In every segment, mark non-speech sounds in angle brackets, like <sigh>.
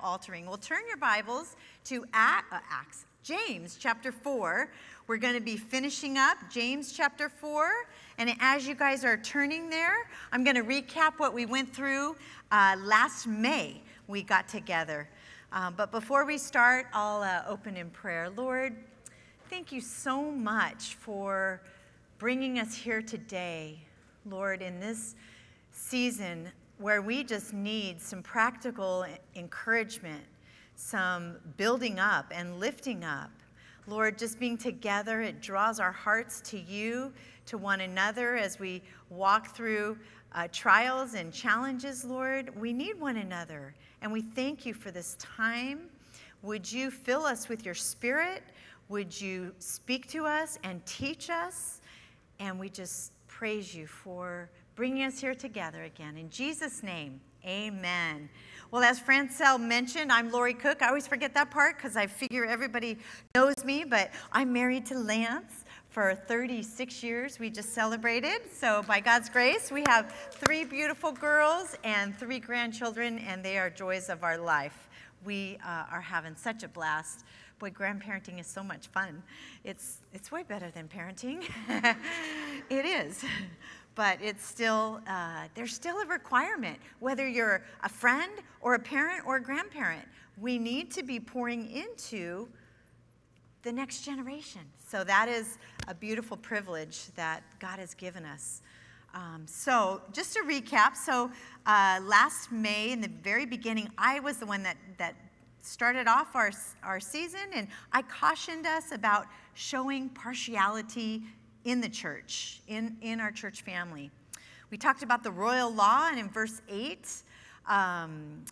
altering. Well, turn your Bibles to uh, Acts, James chapter 4. We're going to be finishing up James chapter 4. And as you guys are turning there, I'm going to recap what we went through uh, last May. We got together. Um, but before we start, I'll uh, open in prayer. Lord, thank you so much for bringing us here today, Lord, in this season where we just need some practical encouragement, some building up and lifting up. Lord, just being together, it draws our hearts to you, to one another as we walk through uh, trials and challenges, Lord. We need one another, and we thank you for this time. Would you fill us with your spirit? Would you speak to us and teach us? And we just praise you for bringing us here together again. In Jesus' name, amen. Well, as Francel mentioned, I'm Lori Cook. I always forget that part because I figure everybody knows me, but I'm married to Lance for 36 years. We just celebrated. So, by God's grace, we have three beautiful girls and three grandchildren, and they are joys of our life. We uh, are having such a blast. Boy, grandparenting is so much fun. It's, it's way better than parenting. <laughs> it is but it's still, uh, there's still a requirement, whether you're a friend or a parent or a grandparent. We need to be pouring into the next generation. So that is a beautiful privilege that God has given us. Um, so, just to recap, so uh, last May, in the very beginning, I was the one that, that started off our, our season, and I cautioned us about showing partiality in the church, in, in our church family. We talked about the royal law, and in verse 8, um,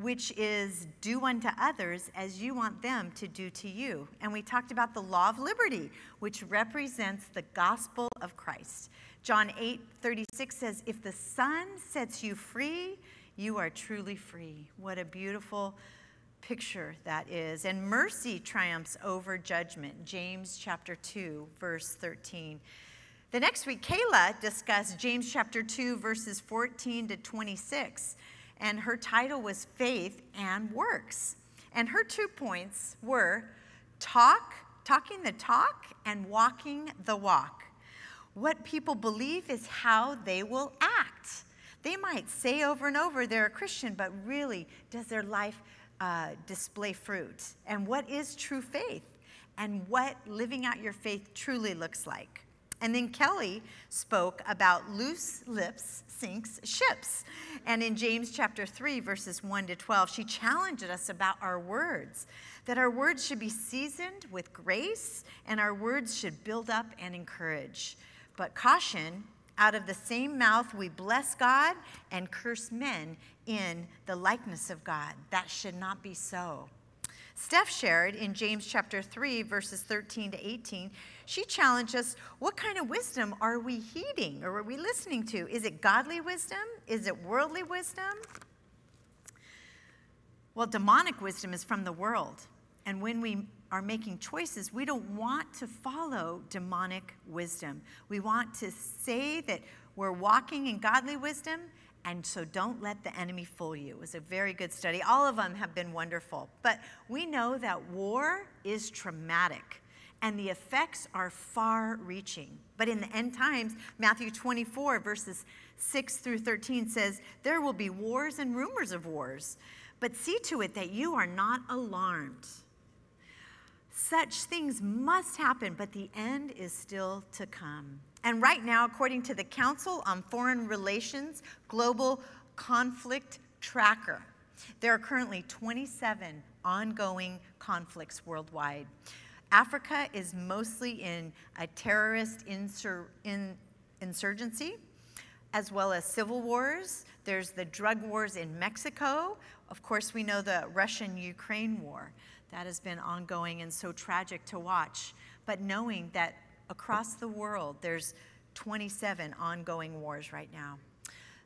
which is do unto others as you want them to do to you. And we talked about the law of liberty, which represents the gospel of Christ. John 8 36 says, If the Son sets you free, you are truly free. What a beautiful picture that is. And mercy triumphs over judgment. James chapter 2, verse 13. The next week, Kayla discussed James chapter 2, verses 14 to 26, and her title was Faith and Works. And her two points were talk, talking the talk, and walking the walk. What people believe is how they will act. They might say over and over they're a Christian, but really, does their life uh, display fruit and what is true faith and what living out your faith truly looks like. And then Kelly spoke about loose lips sinks ships. And in James chapter 3, verses 1 to 12, she challenged us about our words, that our words should be seasoned with grace and our words should build up and encourage. But caution, out of the same mouth we bless God and curse men in the likeness of God. That should not be so. Steph shared in James chapter 3, verses 13 to 18, she challenged us what kind of wisdom are we heeding or are we listening to? Is it godly wisdom? Is it worldly wisdom? Well, demonic wisdom is from the world. And when we are making choices, we don't want to follow demonic wisdom. We want to say that we're walking in godly wisdom and so don't let the enemy fool you. It was a very good study. All of them have been wonderful. But we know that war is traumatic and the effects are far reaching. But in the end times, Matthew 24, verses 6 through 13 says, There will be wars and rumors of wars, but see to it that you are not alarmed. Such things must happen, but the end is still to come. And right now, according to the Council on Foreign Relations Global Conflict Tracker, there are currently 27 ongoing conflicts worldwide. Africa is mostly in a terrorist insur- in, insurgency, as well as civil wars. There's the drug wars in Mexico. Of course, we know the Russian Ukraine war. That has been ongoing and so tragic to watch. But knowing that across the world, there's 27 ongoing wars right now.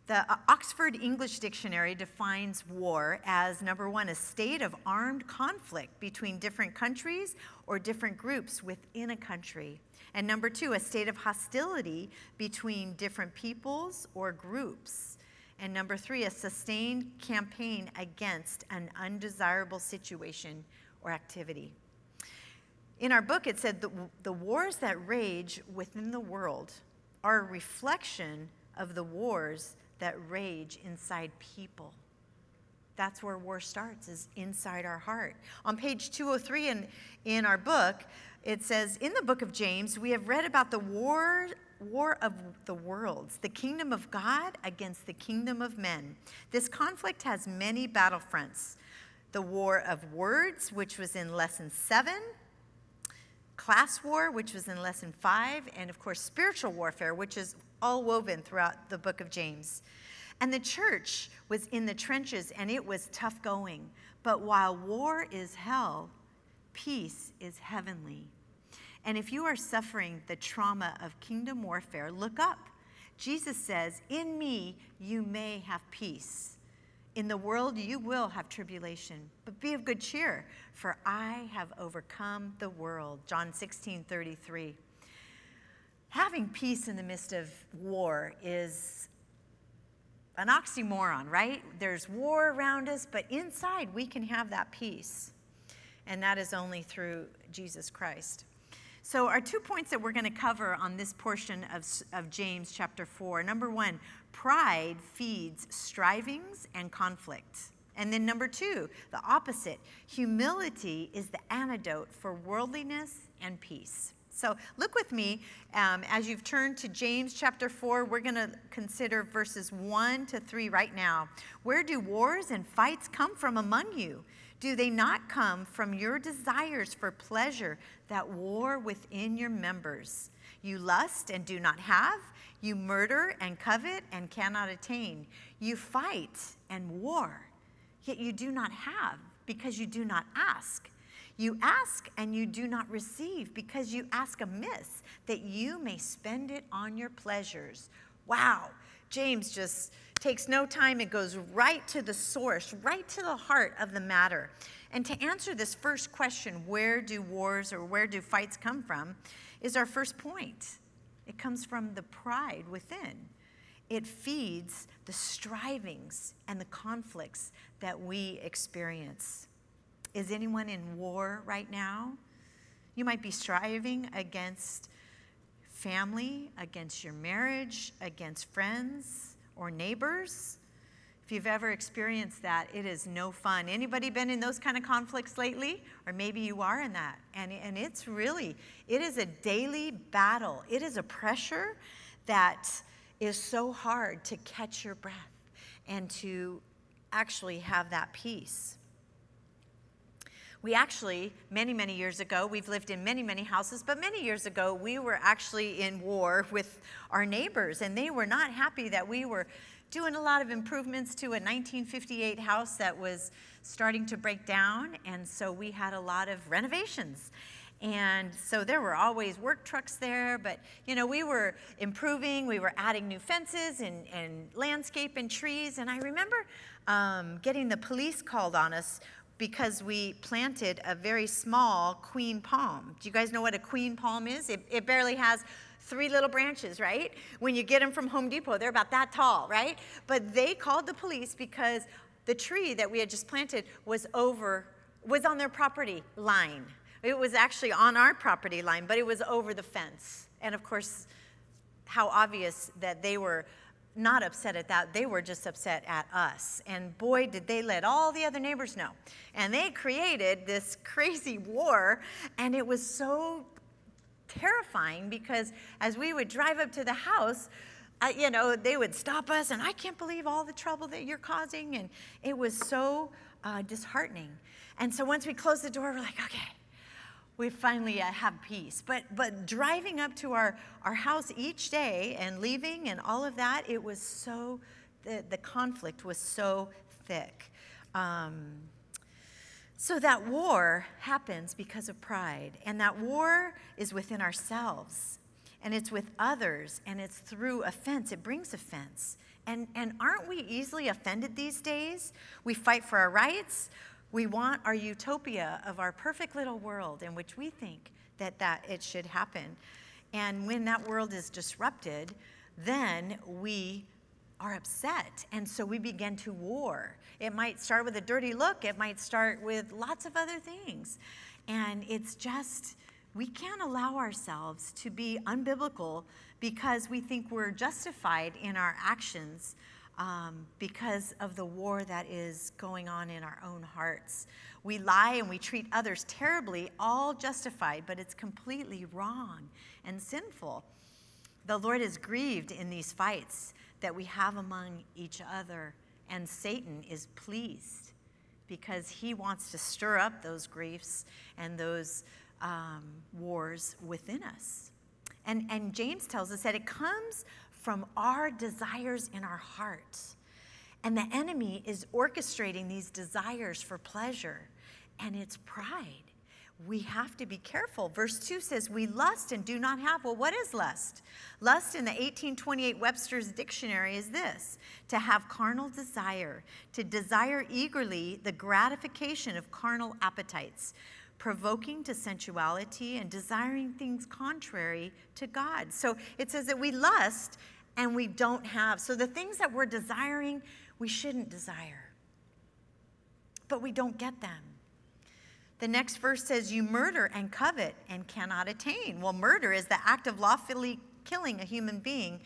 The uh, Oxford English Dictionary defines war as number one, a state of armed conflict between different countries or different groups within a country. And number two, a state of hostility between different peoples or groups. And number three, a sustained campaign against an undesirable situation or activity. In our book, it said the, the wars that rage within the world are a reflection of the wars that rage inside people. That's where war starts, is inside our heart. On page 203 in, in our book, it says, In the book of James, we have read about the war, war of the worlds, the kingdom of God against the kingdom of men. This conflict has many battlefronts the war of words, which was in lesson seven, class war, which was in lesson five, and of course, spiritual warfare, which is all woven throughout the book of James. And the church was in the trenches and it was tough going. But while war is hell, peace is heavenly. And if you are suffering the trauma of kingdom warfare, look up. Jesus says, In me you may have peace. In the world you will have tribulation, but be of good cheer, for I have overcome the world. John 16, 33. Having peace in the midst of war is an oxymoron, right? There's war around us, but inside we can have that peace. And that is only through Jesus Christ. So, our two points that we're going to cover on this portion of, of James chapter 4 number one, pride feeds strivings and conflict. And then number two, the opposite, humility is the antidote for worldliness and peace. So look with me um, as you've turned to James chapter 4. We're going to consider verses 1 to 3 right now. Where do wars and fights come from among you? Do they not come from your desires for pleasure that war within your members? You lust and do not have. You murder and covet and cannot attain. You fight and war, yet you do not have because you do not ask. You ask and you do not receive because you ask amiss, that you may spend it on your pleasures. Wow, James just takes no time. It goes right to the source, right to the heart of the matter. And to answer this first question, where do wars or where do fights come from, is our first point. It comes from the pride within. It feeds the strivings and the conflicts that we experience. Is anyone in war right now? You might be striving against family, against your marriage, against friends or neighbors. If you've ever experienced that, it is no fun. Anybody been in those kind of conflicts lately? Or maybe you are in that. And, and it's really, it is a daily battle. It is a pressure that is so hard to catch your breath and to actually have that peace. We actually, many, many years ago, we've lived in many, many houses, but many years ago, we were actually in war <laughs> with our neighbors, and they were not happy that we were doing a lot of improvements to a 1958 house that was starting to break down, and so we had a lot of renovations. And so there were always work trucks there, but you know, we were improving, we were adding new fences and, and landscape and trees. And I remember um, getting the police called on us because we planted a very small queen palm. Do you guys know what a queen palm is? It, it barely has three little branches, right? When you get them from Home Depot, they're about that tall, right? But they called the police because the tree that we had just planted was over, was on their property line. It was actually on our property line, but it was over the fence. And of course, how obvious that they were not upset at that. They were just upset at us. And boy, did they let all the other neighbors know. And they created this <laughs> crazy war. And it was so terrifying because as we would drive up to the house, uh, you know, they would stop us, and I can't believe all the trouble that you're causing. And it was so uh, disheartening. And so once we closed the door, we're like, okay, we finally uh, have peace. But, but driving up to our, our house each day and leaving and all of that, it was so, the, the conflict was so thick. Um, so that war happens because of pride, and that war is within ourselves, and it's with others, and it's through offense. It brings offense. And, and aren't we easily offended these days? We fight for our rights. We want our utopia of our perfect little world in which we think that, that it should happen. And when that world is disrupted, then we are upset. And so we begin to war. It might start with a dirty look, it might start with lots of other things. And it's just, we can't allow ourselves to be unbiblical because we think we're justified in our actions um, because of the war that is going on in our own hearts. We lie and we treat others terribly, all justified, but it's completely wrong and sinful. The Lord is grieved in these fights that we have among each other, and Satan is pleased because he wants to stir up those griefs and those um, wars within us. And, and James tells us that it comes from our desires in our hearts. And the enemy is orchestrating these desires for pleasure, and it's pride. We have to be careful. Verse 2 says, We lust and do not have. Well, what is lust? Lust in the 1828 Webster's Dictionary is this to have carnal desire, to desire eagerly the gratification of carnal appetites, provoking to sensuality and desiring things contrary to God. So it says that we lust and we don't have. So the things that we're desiring, we shouldn't desire. But we don't get them. The next verse says, You murder and covet and cannot attain. Well, murder is the act of lawfully killing a human being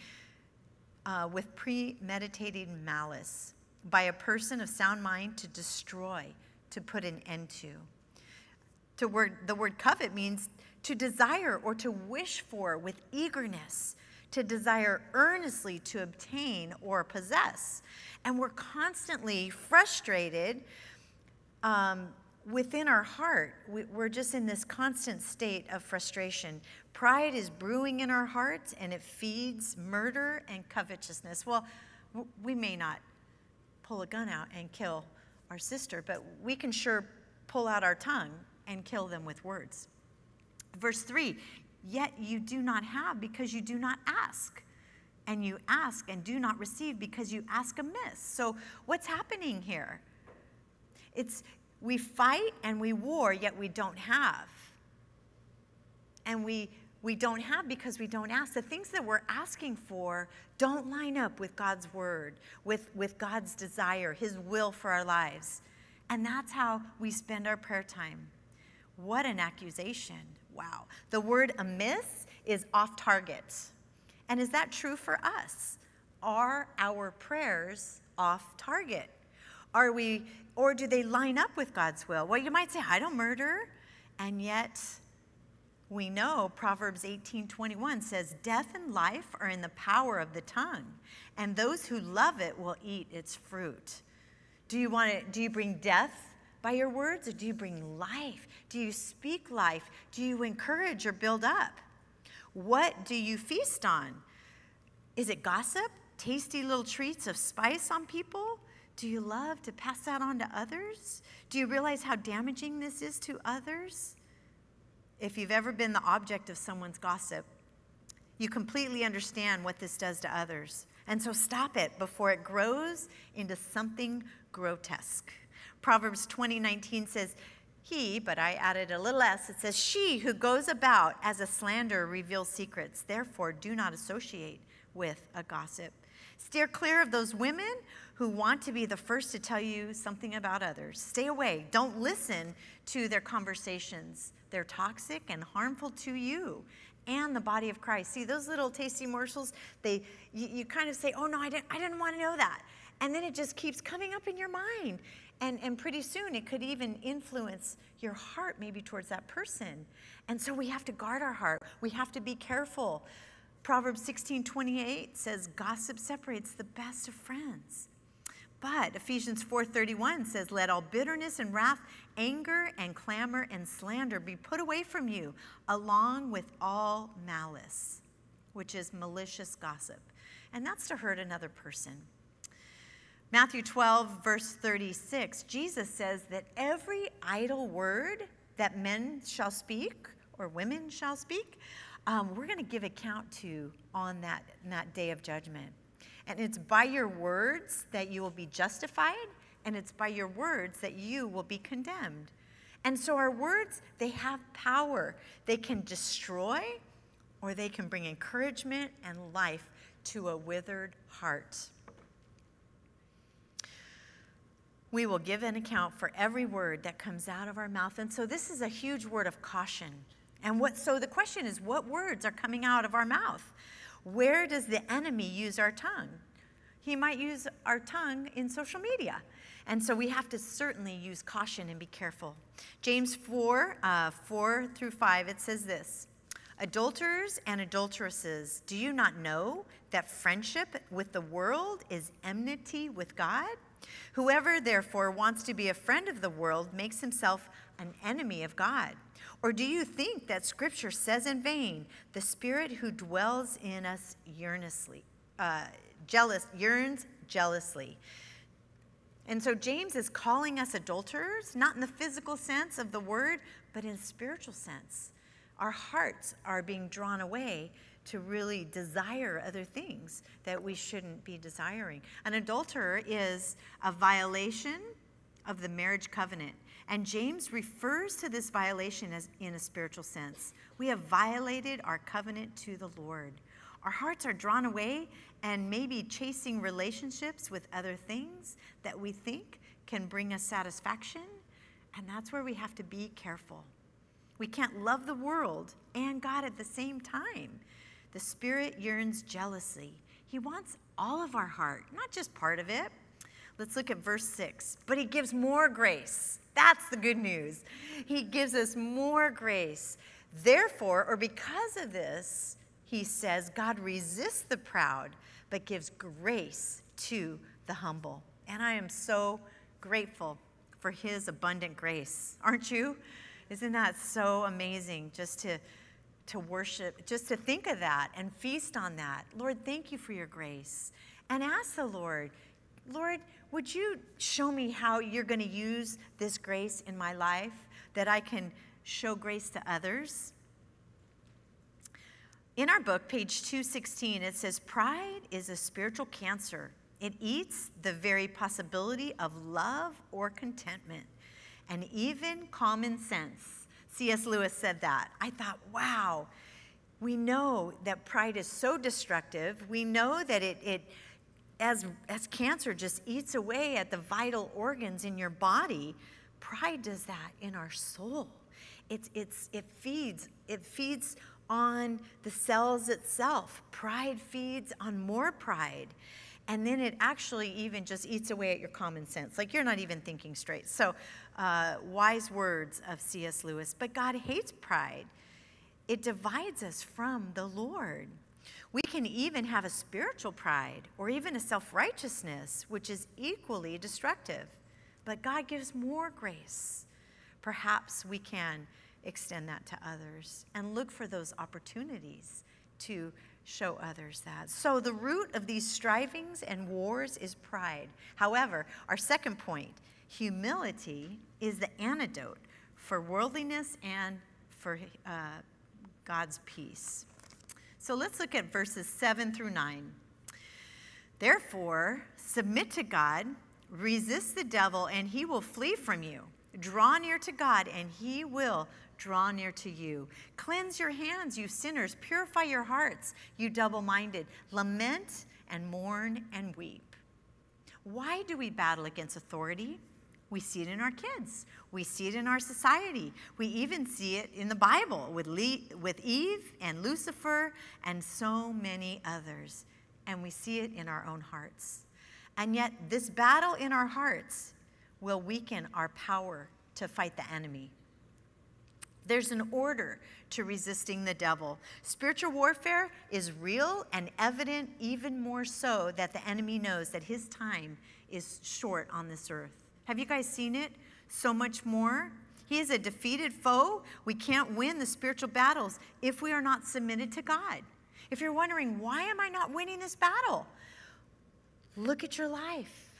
uh, with premeditated malice by a person of sound mind to destroy, to put an end to. To word, the word covet means to desire or to wish for with eagerness, to desire earnestly to obtain or possess. And we're constantly frustrated um, within our heart. We, we're just in this constant state of frustration. Pride is brewing in our hearts and it feeds murder and covetousness. Well, we may not pull a gun out and kill our sister, but we can sure pull out our tongue and kill them with words. Verse 3 Yet you do not have because you do not ask. And you ask and do not receive because you ask amiss. So, what's happening here? It's we fight and we war, yet we don't have. And we we don't have because we don't ask. The things that we're asking for don't line up with God's word, with, with God's desire, His will for our lives. And that's how we spend our prayer time. What an accusation. Wow. The word amiss is off target. And is that true for us? Are our prayers off target? Are we, or do they line up with God's will? Well, you might say, I don't murder. And yet, we know Proverbs 18:21 says death and life are in the power of the tongue and those who love it will eat its fruit. Do you want to do you bring death by your words or do you bring life? Do you speak life? Do you encourage or build up? What do you feast on? Is it gossip? Tasty little treats of spice on people? Do you love to pass that on to others? Do you realize how damaging this is to others? If you've ever been the object of someone's gossip, you completely understand what this does to others. And so stop it before it grows into something grotesque. Proverbs 20, 19 says, he, but I added a little s, it says, she who goes about as a slanderer reveals secrets. Therefore, do not associate with a gossip. Steer clear of those women who want to be the first to tell you something about others. Stay away. Don't listen to their conversations. They're toxic and harmful to you and the body of Christ. See, those little tasty morsels, they you, you kind of say, oh no, I didn't, I didn't want to know that. And then it just keeps coming up in your mind. And, and pretty soon it could even influence your heart maybe towards that person. And so we have to guard our heart. We have to be careful. Proverbs 16 28 says, Gossip separates the best of friends. But Ephesians 4:31 says, "Let all bitterness and wrath, anger and clamor and slander be put away from you, along with all malice, which is malicious gossip." And that's to hurt another person. Matthew 12, verse 36, Jesus says that every idle word that men shall speak or women shall speak, um, we're going to give account to on that, that day of judgment. And it's by your words that you will be justified, and it's by your words that you will be condemned. And so our words, they have power. They can destroy or they can bring encouragement and life to a withered heart. We will give an account for every word that comes out of our mouth. And so this is a huge word of caution. And what so the question is what words are coming out of our mouth? Where does the enemy use our tongue? He might use our tongue in social media. And so we have to certainly use caution and be careful. James 4 uh, 4 through 5, it says this Adulterers and adulteresses, do you not know that friendship with the world is enmity with God? Whoever, therefore, wants to be a friend of the world makes himself an enemy of God. Or do you think that Scripture says in vain, the Spirit who dwells in us yearnestly, uh, jealous, yearns jealously? And so James is calling us adulterers, not in the physical sense of the word, but in spiritual sense. Our hearts are being drawn away to really desire other things that we shouldn't be desiring. An adulterer is a violation of the marriage covenant. And James refers to this violation as in a spiritual sense. We have violated our covenant to the Lord. Our hearts are drawn away and maybe chasing relationships with other things that we think can bring us satisfaction. And that's where we have to be careful. We can't love the world and God at the same time. The Spirit yearns jealously. He wants all of our heart, not just part of it. Let's look at verse 6. But He gives more grace. That's the good news. He gives us more grace. Therefore, or because of this, he says, God resists the proud, but gives grace to the humble. And I am so grateful for his abundant grace. Aren't you? Isn't that so amazing just to to worship, just to think of that and feast on that. Lord, thank you for your grace. And ask the Lord, Lord, would you show me how you're going to use this grace in my life that I can show grace to others? In our book, page 216, it says, Pride is a spiritual cancer. It eats the very possibility of love or contentment and even common sense. C.S. Lewis said that. I thought, wow, we know that pride is so destructive. We know that it, it as, as cancer just eats away at the vital organs in your body, pride does that in our soul. It's, it's, it feeds, it feeds on the cells itself. Pride feeds on more pride. And then it actually even just eats away at your common sense. Like you're not even thinking straight. So uh, wise words of C.S. Lewis. But God hates pride, it divides us from the Lord. We can even have a spiritual pride or even a self righteousness, which is equally destructive. But God gives more grace. Perhaps we can extend that to others and look for those opportunities to show others that. So, the root of these strivings and wars is pride. However, our second point Humility is the antidote for worldliness and for uh, God's peace. So let's look at verses 7 through 9. Therefore, submit to God, resist the devil, and he will flee from you. Draw near to God, and he will draw near to you. Cleanse your hands, you sinners. Purify your hearts, you double minded. Lament and mourn and weep. Why do we battle against authority? We see it in our kids. We see it in our society. We even see it in the Bible with, with Eve and Lucifer and so many others. And we see it in our own hearts. And yet, this battle in our hearts will weaken our power to fight the enemy. There's an order to resisting the devil. Spiritual warfare is real and evident, even more so that the enemy knows that his time is short on this earth. Have you guys seen it? So much more. He is a defeated foe. We can't win the spiritual battles if we are not submitted to God. If you're wondering, why am I not winning this battle? Look at your life.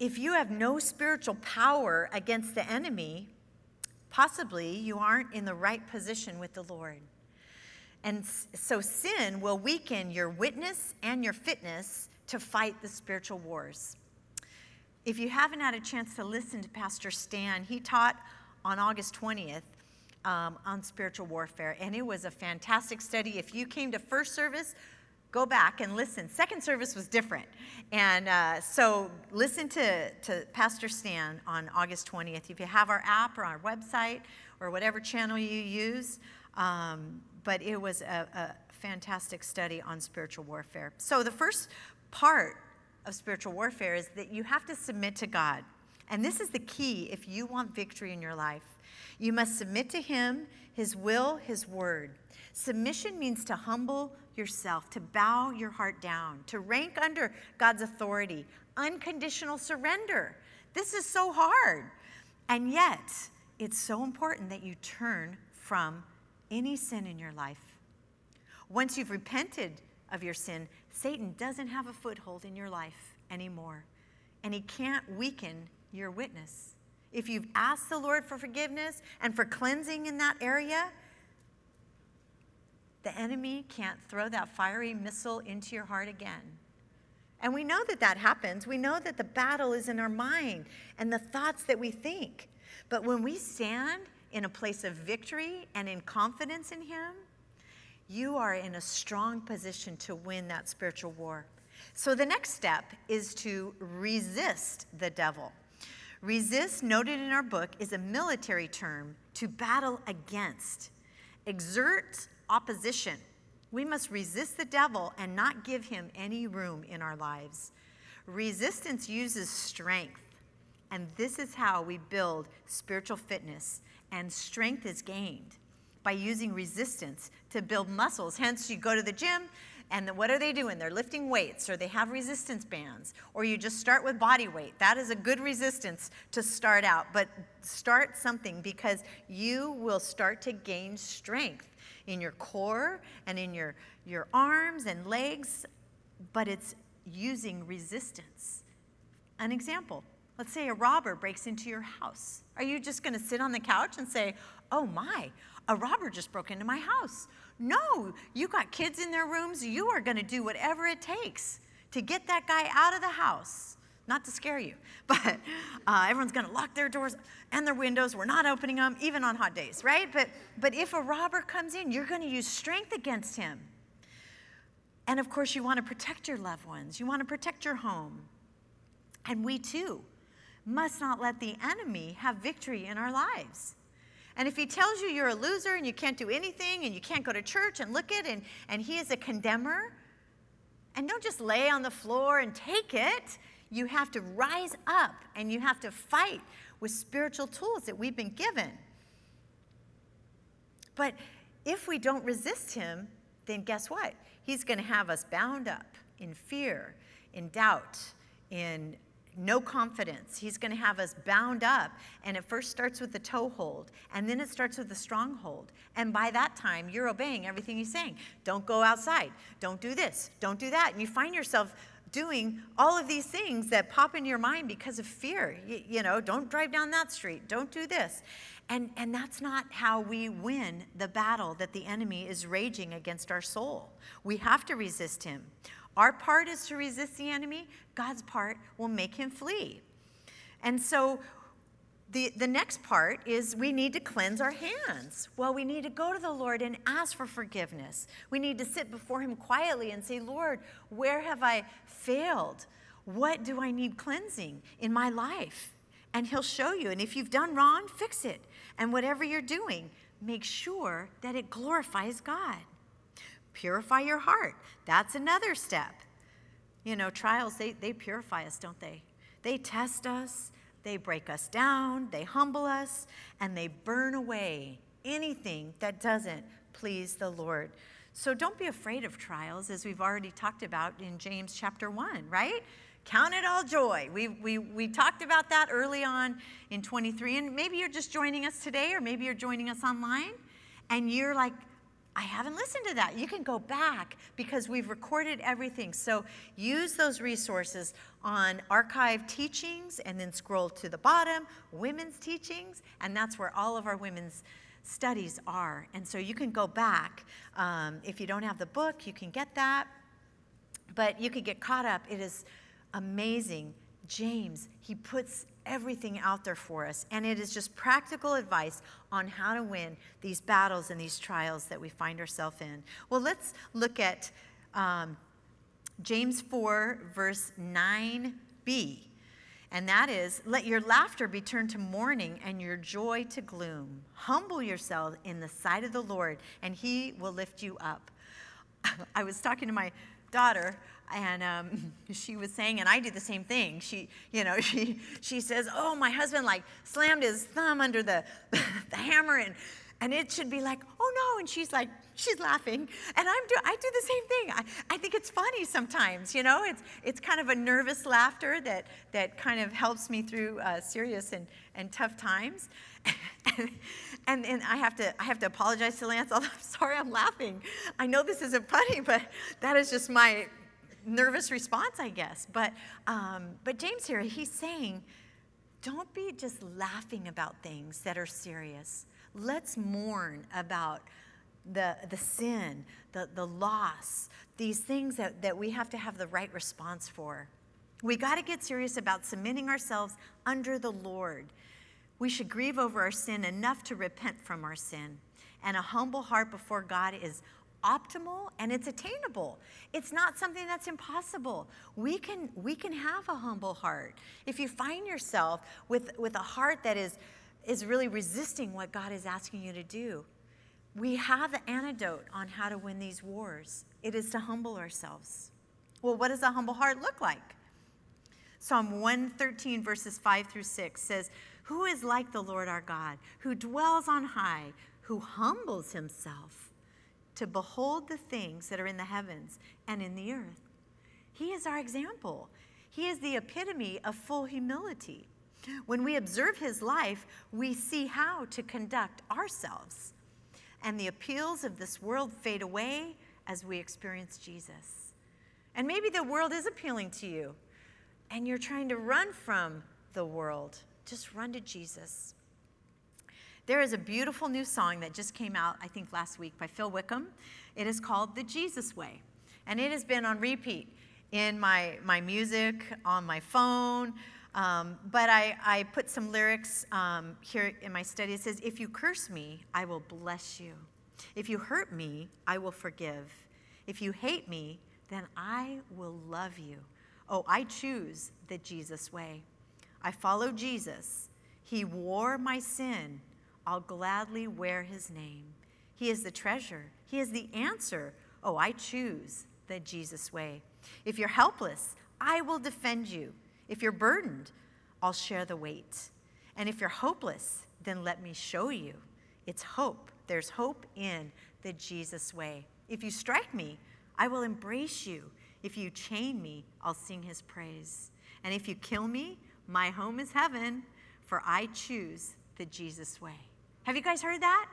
If you have no spiritual power against the enemy, possibly you aren't in the right position with the Lord. And so sin will weaken your witness and your fitness to fight the spiritual wars. If you haven't had a chance to listen to Pastor Stan, he taught on August 20th um, on spiritual warfare, and it was a fantastic study. If you came to first service, go back and listen. Second service was different. And uh, so listen to, to Pastor Stan on August 20th. If you have our app or our website or whatever channel you use, um, but it was a, a fantastic study on spiritual warfare. So the first part of spiritual warfare is that you have to submit to God. And this is the key if you want victory in your life. You must submit to Him, His will, His word. Submission means to humble yourself, to bow your heart down, to rank under God's authority, unconditional surrender. This is so hard. And yet, it's so important that you turn from any sin in your life. Once you've repented of your sin, Satan doesn't have a foothold in your life anymore, and he can't weaken your witness. If you've asked the Lord for forgiveness and for cleansing in that area, the enemy can't throw that fiery missile into your heart again. And we know that that happens. We know that the battle is in our mind and the thoughts that we think. But when we stand in a place of victory and in confidence in Him, you are in a strong position to win that spiritual war. So the next step is to resist the devil. Resist, noted in our book, is a military term to battle against. Exert opposition. We must resist the devil and not give him any room in our lives. Resistance uses strength, and this is how we build spiritual fitness, and strength is gained by using resistance to build muscles. Hence, you go to the gym, and what are they doing? They're lifting weights, or they have resistance bands, or you just start with body weight. That is a good resistance to start out, but start something because you will start to gain strength in your core and in your, your arms and legs, but it's using resistance. An example let's say a robber breaks into your house. Are you just going to sit on the couch and say, oh my, a robber just broke into my house? No, you got kids in their rooms. You are going to do whatever it takes to get that guy out of the house not to scare you, <laughs> but uh, everyone's going to lock their doors and their windows. We're not opening them, even on hot days, right? But, but if a robber comes in, you're going to use strength against him. And of course, you want to protect your loved ones, you want to protect your home. And we too must not let the enemy have victory in our lives. And if he tells you you're a loser and you can't do anything and you can't go to church and look it and, and he is a condemner, and don't just lay on the floor and take it. You have to rise up and you have to fight with spiritual tools that we've been given. But if we don't resist him, then guess what? He's going to have us bound up in fear, in doubt, in no confidence. He's going to have us bound up. And it first starts with the toehold, and then it starts with the stronghold. And by that time, you're obeying everything he's saying. Don't go outside. Don't do this. Don't do that. And you find yourself doing all of these things that pop into your mind because of fear. You, you, know, don't drive down that street, don't do this. And, and that's not how we win the battle that the enemy is raging against our soul. We have to resist him. Our part is to resist the enemy, God's part will make him flee. And so the, the next part is we need to cleanse our hands. Well, we need to go to the Lord and ask for forgiveness. We need to sit before Him quietly and say, Lord, where have I failed? What do I need cleansing in my life? And He'll show you. And if you've done wrong, fix it. And whatever you're doing, make sure that it glorifies God. Purify your heart. That's another step. You know, trials, they, they purify us, don't they? They test us they break us down, they humble us, and they burn away anything that doesn't please the Lord. So don't be afraid of trials, as we've already talked about in James chapter 1, right? Count it all joy. We, we, we talked about that early on in 23, and maybe you're just joining us today, or maybe you're joining us online, and you're like, I haven't listened to that. You can go back because we've recorded everything. So use those resources on archive teachings and then scroll to the bottom, women's teachings, and that's where all of our women's studies are. And so you can go back. Um, if you don't have the book, you can get that. But you could get caught up. It is amazing. James, he puts everything out there for us. And it is just practical advice on how to win these battles and these trials that we find ourselves in. Well, let's look at um, James 4, verse 9b. And that is, let your laughter be turned to mourning and your joy to gloom. Humble yourself in the sight of the Lord, and he will lift you up. <laughs> I was talking to my daughter and um, <laughs> she was saying and i do the same thing she you know <laughs> she she says oh my husband like slammed his thumb under the <laughs> the hammer and and it should be like, oh no, and she's like, she's laughing, and I'm do, I do the same thing. I, I think it's funny sometimes, you know. It's it's kind of a nervous laughter that that kind of helps me through uh, serious and, and tough times. and, and I have to I have to apologize to Lance. I'm sorry, I'm laughing. I know this isn't funny, but that is just my nervous response, I guess. But um, but James here, he's saying, don't be just laughing about things that are serious Let's mourn about the, the sin, the, the loss, these things that, that we have to have the right response for. We got to get serious about submitting ourselves under the Lord. We should grieve over our sin enough to repent from our sin. And a humble heart before God is optimal and it's attainable. It's not something that's impossible. We can we can have a humble heart. If you find yourself with with a heart that is is really resisting what God is asking you to do. We have the antidote on how to win these wars. It is to humble ourselves. Well, what does a humble heart look like? Psalm 113, verses 5 through 6 says, Who is like the Lord our God, who dwells on high, who humbles himself to behold the things that are in the heavens and in the earth? He is our example. He is the epitome of full humility. When we observe his life, we see how to conduct ourselves. And the appeals of this world fade away as we experience Jesus. And maybe the world is appealing to you, and you're trying to run from the world. Just run to Jesus. There is a beautiful new song that just came out, I think, last week by Phil Wickham. It is called The Jesus Way, and it has been on repeat in my, my music, on my phone, um, but I, I, put some lyrics um, here in my study. It says, If you curse me, I will bless you. If you hurt me, I will forgive. If you hate me, then I will love you. Oh, I choose the Jesus way. I follow Jesus. He wore my sin. I'll gladly wear his name. He is the treasure. He is the answer. Oh, I choose the Jesus way. If you're helpless, I will defend you. If you're burdened, I'll share the weight. And if you're hopeless, then let me show you. It's hope. There's hope in the Jesus way. If you strike me, I will embrace you. If you chain me, I'll sing his praise. And if you kill me, my home is heaven, for I choose the Jesus way. Have you guys heard that?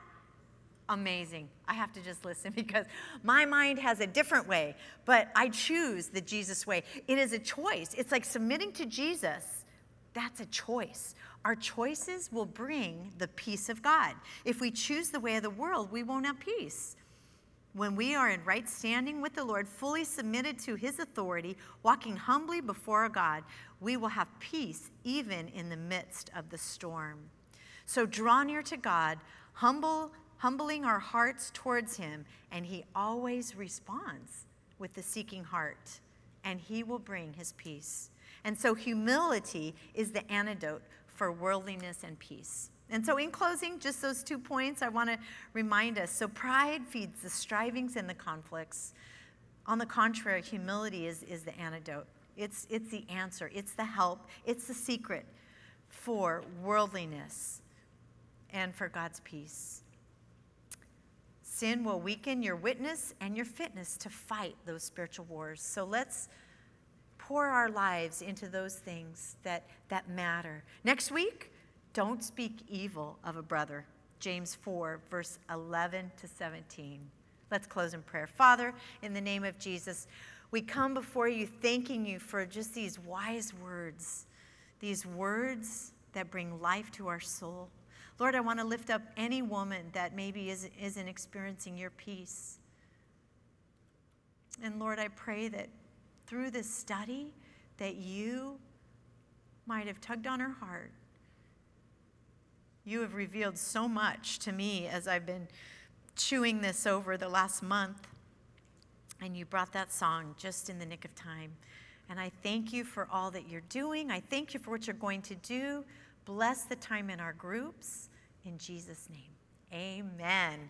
amazing. I have to just listen <laughs> because my mind has a different way, but I choose the Jesus way. It is a choice. It's like submitting to Jesus. That's a choice. Our choices will bring the peace of God. If we choose the way of the world, we won't have peace. When we are in right standing with the Lord, fully submitted to his authority, walking humbly before God, we will have peace even in the midst of the storm. So draw near to God, humble humbling our hearts towards Him, and He always responds with the seeking heart, and He will bring His peace. And so, humility is the antidote for worldliness and peace. And so, in closing, just those two points I want to remind us. So, pride feeds the strivings and the conflicts. On the contrary, humility is, is the antidote. It's, it's the answer, it's the help, it's the secret for worldliness and for God's peace. Sin will weaken your witness and your fitness to fight those spiritual wars. So let's pour our lives into those things that, that matter. Next week, don't speak evil of a brother. James 4, verse 11 to 17. Let's close in prayer. Father, in the name of Jesus, we come before you thanking you for just these wise words, these words that bring life to our soul. Lord, I want to lift up any woman that maybe is, isn't experiencing your peace. And Lord, I pray that through this study that you might have tugged on her heart. You have revealed so much to me as I've been chewing this over the last month. And you brought that song just in the nick of time. And I thank you for all that you're doing. I thank you for what you're going to do. Bless the time in our groups. In Jesus' name, amen.